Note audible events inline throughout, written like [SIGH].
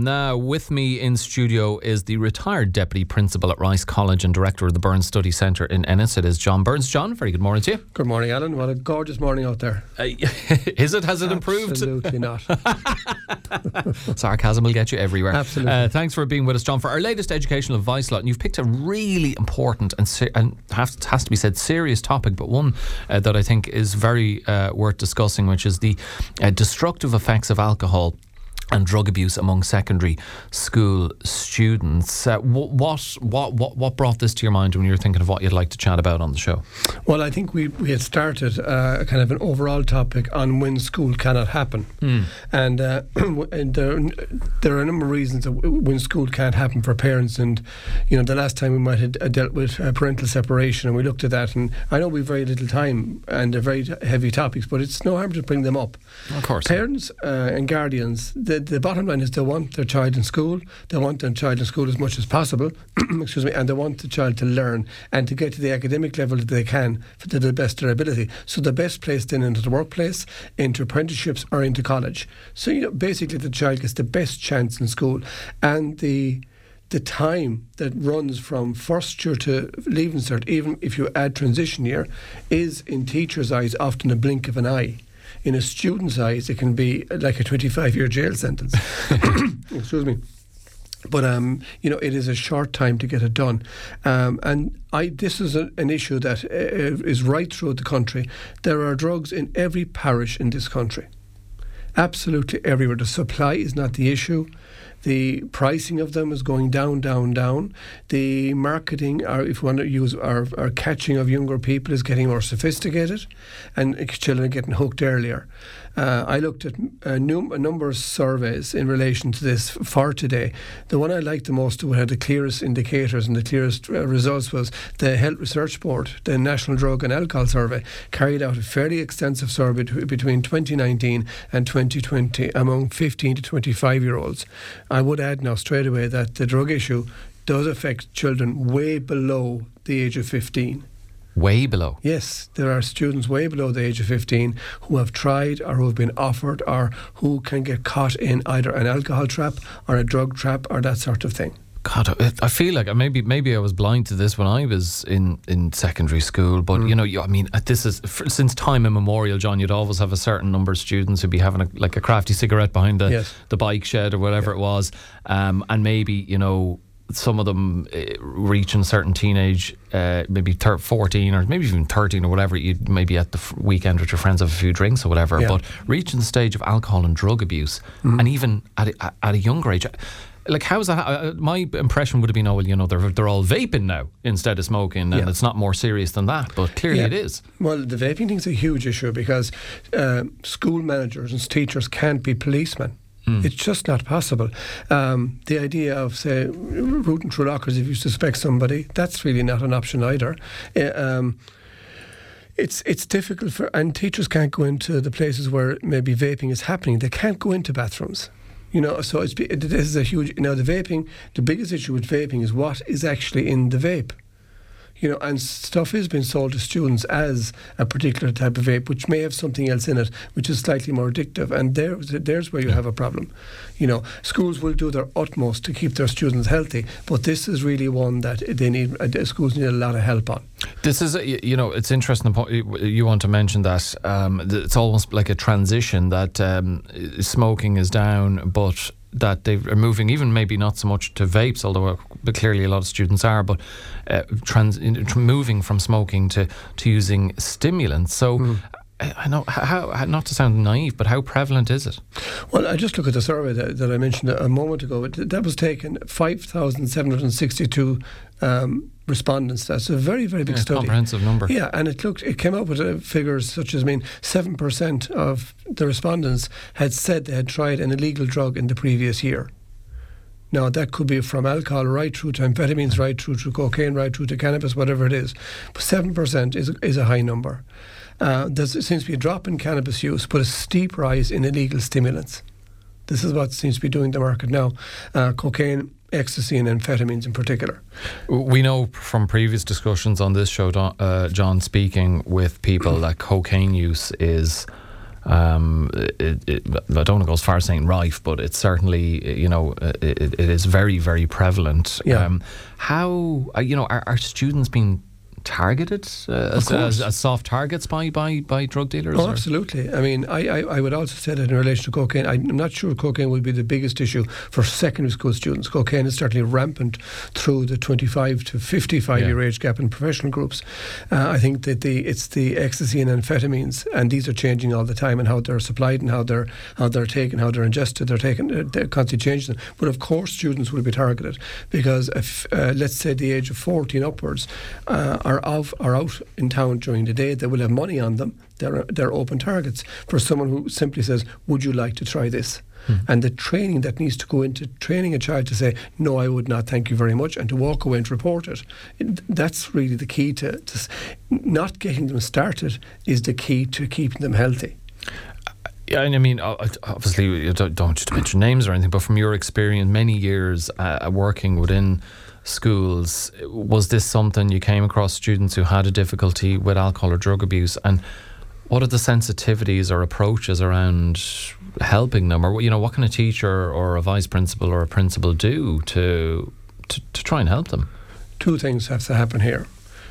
Now, with me in studio is the retired deputy principal at Rice College and director of the Burns Study Centre in Ennis. It is John Burns. John, very good morning to you. Good morning, Alan. What a gorgeous morning out there. Uh, [LAUGHS] is it? Has it improved? Absolutely not. [LAUGHS] Sarcasm will get you everywhere. Absolutely. Uh, thanks for being with us, John. For our latest educational advice lot, and you've picked a really important and, se- and has, has to be said serious topic, but one uh, that I think is very uh, worth discussing, which is the uh, destructive effects of alcohol and drug abuse among secondary school students. Uh, what, what, what, what brought this to your mind when you were thinking of what you'd like to chat about on the show? Well, I think we, we had started uh, kind of an overall topic on when school cannot happen. And, uh, [CLEARS THROAT] and there, there are a number of reasons that when school can't happen for parents. And, you know, the last time we might have uh, dealt with uh, parental separation and we looked at that. And I know we've very little time and they're very heavy topics, but it's no harm to bring them up. Of course. Parents uh, and guardians, the, bottom line is they want their child in school. They want their child in school as much as possible, [CLEARS THROAT] excuse me, and they want the child to learn and to get to the academic level that they can to the best of their ability. So the best place then into the workplace, into apprenticeships or into college. So you know, basically the child gets the best chance in school, and the the time that runs from first year to leaving cert, even if you add transition year, is in teachers' eyes often a blink of an eye in a student's eyes, it can be like a 25 year jail sentence. [LAUGHS] [COUGHS] Excuse me. But um, you know, it is a short time to get it done, um, and I. This is a, an issue that uh, is right throughout the country. There are drugs in every parish in this country, absolutely everywhere. The supply is not the issue. The pricing of them is going down, down, down. The marketing, or if you want to use our, our catching of younger people, is getting more sophisticated, and children are getting hooked earlier. Uh, I looked at a, num- a, number of surveys in relation to this for today. The one I liked the most, who had the clearest indicators and the clearest uh, results, was the Health Research Board, the National Drug and Alcohol Survey, carried out a fairly extensive survey t- between 2019 and 2020 among 15 to 25 year olds. I would add now straight away that the drug issue does affect children way below the age of 15. Way below. Yes, there are students way below the age of 15 who have tried or who have been offered or who can get caught in either an alcohol trap or a drug trap or that sort of thing. God, I feel like maybe maybe I was blind to this when I was in, in secondary school. But Mm. you know, you, I mean, uh, this is for, since time immemorial, John. You'd always have a certain number of students who'd be having a, like a crafty cigarette behind the Yes. the bike shed or whatever it was, um, and maybe you know some of them uh, reaching certain teenage, uh, maybe thir- 14 or maybe even 13 or whatever, you'd maybe at the f- weekend with your friends have a few drinks or whatever, Yeah. but reaching the stage of alcohol and drug abuse, Mm-hmm. and even at a, at a younger age. Like, how's that? Uh, my impression would have been, oh, well, you know, they're, they're all vaping now instead of smoking, and Yeah. it's not more serious than that, but clearly Yeah. it is. Well, the vaping thing's a huge issue because uh, school managers and teachers can't be policemen. It's just not possible. Um, the idea of, say, rooting through lockers if you suspect somebody, that's really not an option either. Uh, um, it's it's difficult for and teachers can't go into the places where maybe vaping is happening. They can't go into bathrooms. You know, so it's this is a huge. You Now the vaping, the biggest issue with vaping is what is actually in the vape. You know, and stuff is being sold to students as a particular type of vape, which may have something else in it, which is slightly more addictive. And there's there's where you have a problem. You know, schools will do their utmost to keep their students healthy, but this is really one that they need. Uh, schools need a lot of help on. This is, a, you know, it's interesting. you want to mention that um, it's almost like a transition that um, smoking is down, but that they are moving, even maybe not so much to vapes, although uh, clearly a lot of students are, but uh, trans, moving from smoking to, to using stimulants. So. Hmm. I know how, not to sound naive, but how prevalent is it? Well, I just look at the survey that, that I mentioned a, moment ago. That was taken 5,762 um, respondents. That's a very, very big Yeah, study. comprehensive number. Yeah, and it looked it came up with uh, figures such as I mean, seven percent of the respondents had said they had tried an illegal drug in the previous year. Now that could be from alcohol right through to amphetamines, right through to cocaine, right through to cannabis, whatever it is. But seven percent is is a high number. Uh, there seems to be a drop in cannabis use, but a steep rise in illegal stimulants. This is what seems to be doing the market now. Uh, cocaine, ecstasy, and amphetamines in particular. We know from previous discussions on this show, Don- uh, John, speaking with people, that cocaine use is um, it, it, I don't want to go as far as saying rife, but it's certainly, you know, it, it is very, very prevalent. Yeah. Um, how, uh, you know, are, are students being targeted uh, as, as, as, soft targets by, by, by drug dealers? Oh, absolutely. I mean, I, I, I, would also say that in relation to cocaine, I'm not sure cocaine will be the biggest issue for secondary school students. Cocaine is certainly rampant through the 25 to 55 yeah. year age gap in professional groups. Uh, I think that the it's the ecstasy and amphetamines, and these are changing all the time, and how they're supplied and how they're how they're taken, how they're ingested. They're taken, uh, they're constantly changing. But of course, students will be targeted because if uh, let's say the age of 14 upwards uh, are of are out in town during the day, they will have money on them. They're they're open targets for someone who simply says, "Would you like to try this?" Mm. And the training that needs to go into training a child to say, no, I would not, thank you very much, and to walk away and report it. that's really the key to, to, not getting them started is the key to keeping them healthy. Yeah, and I mean, obviously, you don't, don't just mention names or anything, but from your experience, many years uh, working within schools. Was this something you came across students who had a difficulty with alcohol or drug abuse? And what are the sensitivities or approaches around helping them? Or, you know, what can a teacher or a vice principal or a principal do to, to, to try and help them? Two things have to happen here.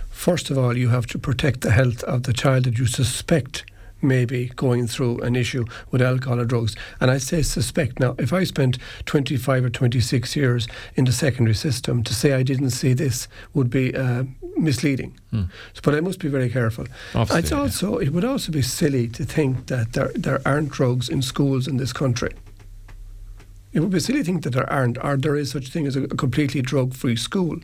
First of all, you have to protect the health of the child that you suspect maybe going through an issue with alcohol or drugs. And I say suspect. Now, if I spent 25 or 26 years in the secondary system, to say I didn't see this would be uh, misleading. Hmm. But I must be very careful. Obviously, it's also, yeah. It would also be silly to think that there, there aren't drugs in schools in this country. It would be silly to think that there aren't, or there is such a thing as a completely drug free school.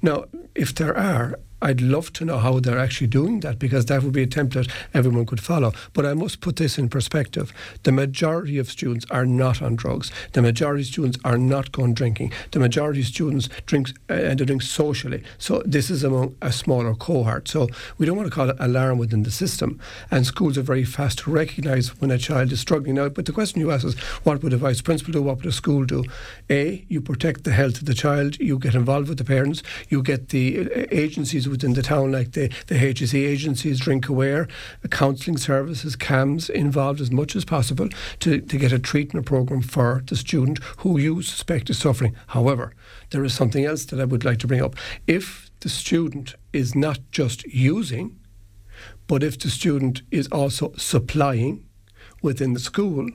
Now, if there are, I'd love to know how they're actually doing that because that would be a template everyone could follow. But I must put this in perspective. The majority of students are not on drugs. The majority of students are not going drinking. The majority of students drink uh, and they drink socially. So this is among a smaller cohort. So we don't want to call it alarm within the system. And schools are very fast to recognise when a child is struggling. Now, but the question you ask is, what would a vice principal do? What would a school do? A, you protect the health of the child. You get involved with the parents. You get the uh, agencies within the town, like the, the HSE agencies, Drink Aware, counselling services, CAMHS, involved as much as possible to, to get a treatment programme for the student who you suspect is suffering. However, there is something else that I would like to bring up. If the student is not just using, but if the student is also supplying within the school,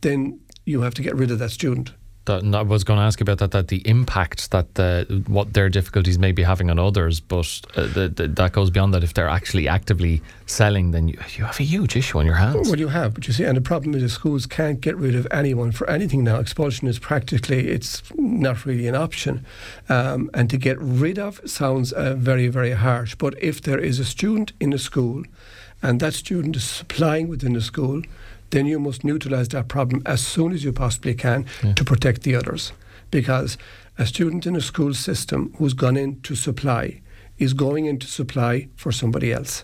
then you have to get rid of that student that, I was going to ask about that. That the impact that the what their difficulties may be having on others, but uh, the, the, that goes beyond that. If they're actually actively selling, then you, you have a huge issue on your hands. Well, you have, but you see, and the problem is the schools can't get rid of anyone for anything now. Expulsion is practically it's not really an option, um, and to get rid of sounds uh, very very harsh. But if there is a student in a school, and that student is supplying within the school then you must neutralize that problem as soon as you possibly can yeah. to protect the others. Because a student in a school system who's gone in to supply is going into supply for somebody else.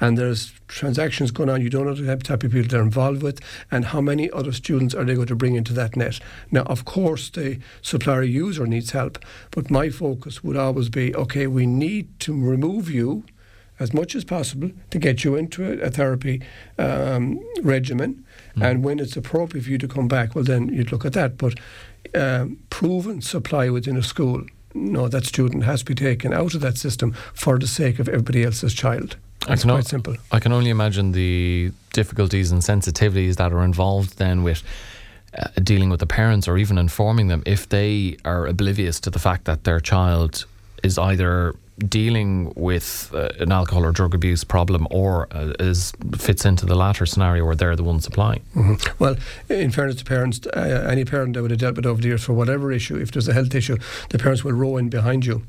And there's transactions going on. You don't know the type of people they're involved with, and how many other students are they going to bring into that net. Now, of course, the supplier user needs help, but my focus would always be okay, we need to remove you as much as possible to get you into a, a therapy um, regimen. Mm. And when it's appropriate for you to come back, well, then you'd look at that. But um, proven supply within a school, no, that student has to be taken out of that system for the sake of everybody else's child. It's quite o- simple. I can only imagine the difficulties and sensitivities that are involved then with. Uh, dealing with the parents or even informing them if they are oblivious to the fact that their child is either dealing with uh, an alcohol or drug abuse problem or uh, is fits into the latter scenario where they're the ones supplying? Mm-hmm. Well, in fairness to parents, uh, any parent that would have dealt with over the years for whatever issue, if there's a health issue, the parents will row in behind you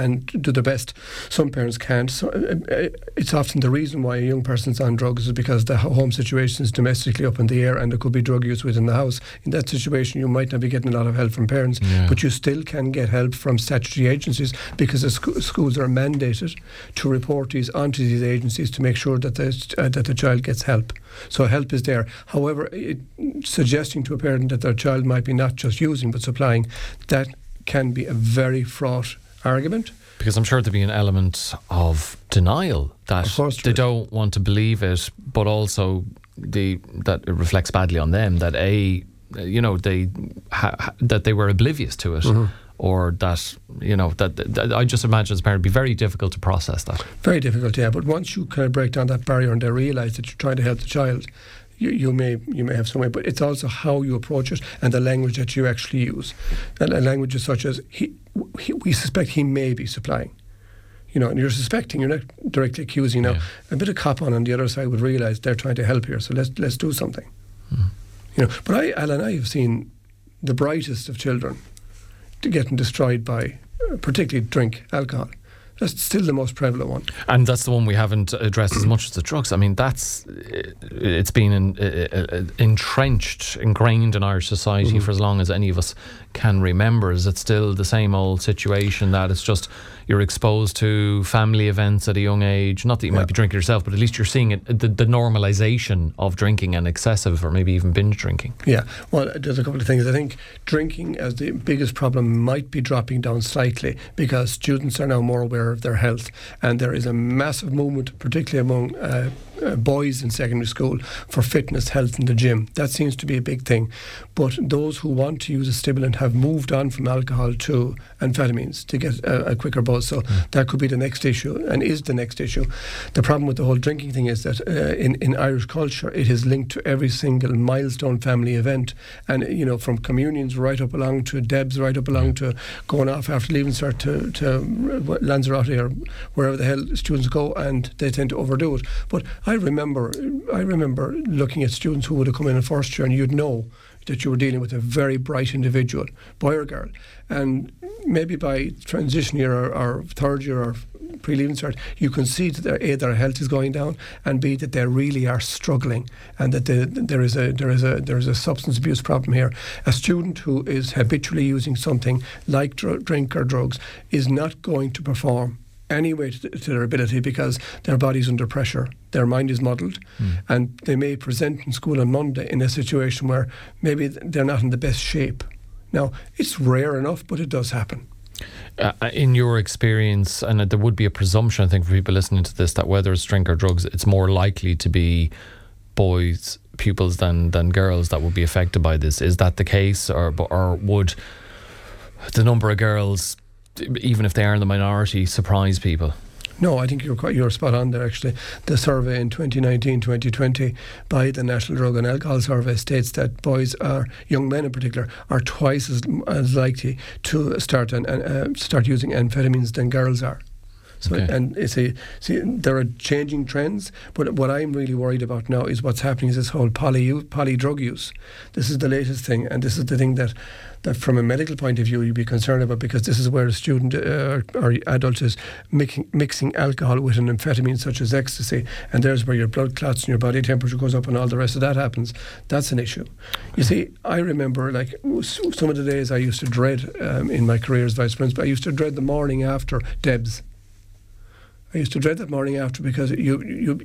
and do the best. Some parents can't. So uh, uh, it's often the reason why a young person's on drugs is because the home situation is domestically up in the air and there could be drug use within the house. In that situation, you might not be getting a lot of help from parents, yeah. but you still can get help from statutory agencies because the sc- schools are mandated to report these onto these agencies to make sure that the, uh, that the child gets help. So help is there. However, it, suggesting to a parent that their child might be not just using but supplying, that can be a very fraught argument. Because I'm sure there'd be an element of denial that they don't want to believe it, but also the that it reflects badly on them that a you know they ha, ha, that they were oblivious to it. Mm-hmm. Or that you know that, that I just imagine as a parent it'd be very difficult to process that. Very difficult, yeah. But once you kind of break down that barrier and they realise that you're trying to help the child, you, you may you may have some way, but it's also how you approach it and the language that you actually use. And, and languages such as he, he, we suspect he may be supplying. You know, and you're suspecting, you're not directly accusing. Now, Yeah. a bit of cop on on the other side would realise they're trying to help here, so let's let's do something. Mm-hmm. You know, but I, Alan, I have seen the brightest of children to getting destroyed by, uh, particularly drink, alcohol. That's still the most prevalent one. And that's the one we haven't addressed as much as the drugs. I mean, that's it's been in, uh, uh, entrenched, ingrained in Irish society Mm-hmm. for as long as any of us can remember. Is it still the same old situation that it's just you're exposed to family events at a young age? Not that you Yeah. might be drinking yourself, but at least you're seeing it, the, the normalisation of drinking and excessive or maybe even binge drinking. Yeah, well, there's a couple of things. I think drinking as the biggest problem might be dropping down slightly because students are now more aware of their health, and there is a massive movement, particularly among uh, uh, boys in secondary school, for fitness, health, in the gym. That seems to be a big thing. But those who want to use a stimulant have moved on from alcohol to amphetamines to get a, a quicker buzz. So that could be the next issue, and is the next issue. The problem with the whole drinking thing is that uh, in in Irish culture, it is linked to every single milestone family event, and you know from communions right up along to Debs, right up along to going off after leaving cert to to Lanzarote or wherever the hell students go, and they tend to overdo it. But I remember, I remember looking at students who would have come in in first year, and you'd know that you were dealing with a very bright individual, boy or girl, and maybe by transition year or, or third year or pre-leaving cert, you can see that a their health is going down, and b that they really are struggling, and that the, there is a there is a there is a substance abuse problem here. A student who is habitually using something like dr- drink or drugs is not going to perform anyway to, to their ability because their body's under pressure, their mind is muddled, hmm. and they may present in school on Monday in a situation where maybe they're not in the best shape. Now, it's rare enough, but it does happen. Uh, uh in your experience, and uh, there would be a presumption, I think, for people listening to this, that whether it's drink or drugs, it's more likely to be boys, pupils, than than girls that would be affected by this. Is that the case, or or would the number of girls, even if they are in the minority, surprise people? No, I think you're quite you're spot on there. Actually, the survey in 2019-2020 by the National Drug and Alcohol Survey states that boys are young men in particular are twice as, as likely to start an, an, uh, start using amphetamines than girls are. So Okay. and it's a see there are changing trends, but what I'm really worried about now is what's happening is this whole poly poly drug use. This is the latest thing, and this is the thing that that from a medical point of view you'd be concerned about because this is where a student uh, or adult is mixing, mixing alcohol with an amphetamine such as ecstasy, and there's where your blood clots and your body temperature goes up and all the rest of that happens. That's an issue. You see, I remember like some of the days I used to dread um, in my career as vice principal. I used to dread the morning after Debs. I used to dread that morning after because you, you,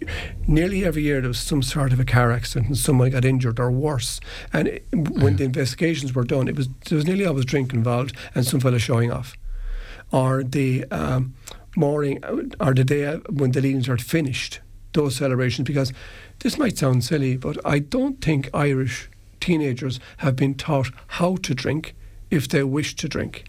nearly every year there was some sort of a car accident and someone got injured or worse. And it, when the investigations were done, it was there was nearly always drink involved and some fella showing off, or the um, morning or the day when the leavings are finished. Those celebrations because this might sound silly, but I don't think Irish teenagers have been taught how to drink if they wish to drink.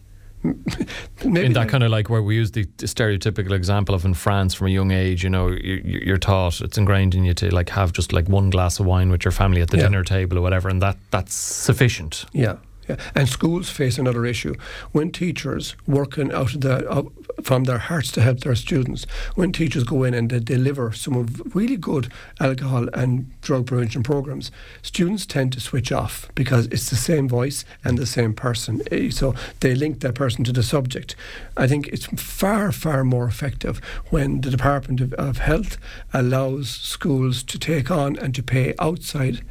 [LAUGHS] Maybe in that kind of like where we use the, stereotypical example of in France from a young age, you know, you, you're taught it's ingrained in you to like have just like one glass of wine with your family at the Yeah. dinner table or whatever, and that that's sufficient. Yeah, yeah. And schools face another issue when teachers working out of the uh, from their hearts to help their students. When teachers go in and they deliver some of really good alcohol and drug prevention programs, students tend to switch off because it's the same voice and the same person. Eh, So they link that person to the subject. I think it's far, far more effective when the Department of, of Health allows schools to take on and to pay outside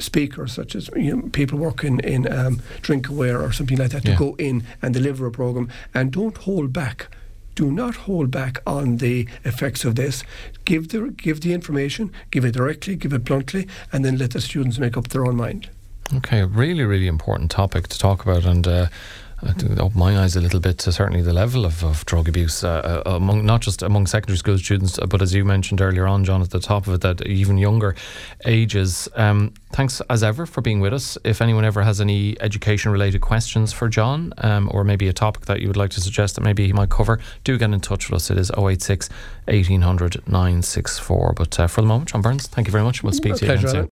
speakers, such as you know, people working in um, Drink Aware or something like that, Yeah. to go in and deliver a program and don't hold back. Do not hold back on the effects of this. Give the give the information, give it directly, give it bluntly, and then let the students make up their own mind. Okay, a really, really important topic to talk about, and uh, uh, to open my eyes a little bit to certainly the level of, of drug abuse uh, uh, among not just among secondary school students, uh, but as you mentioned earlier on, John, at the top of it, that even younger ages. Um, thanks as ever for being with us. If anyone ever has any education related questions for John, um, or maybe a topic that you would like to suggest that maybe he might cover, do get in touch with us. It is 086 1800 964. But uh, for the moment, John Burns, thank you very much. We'll speak My to you again soon.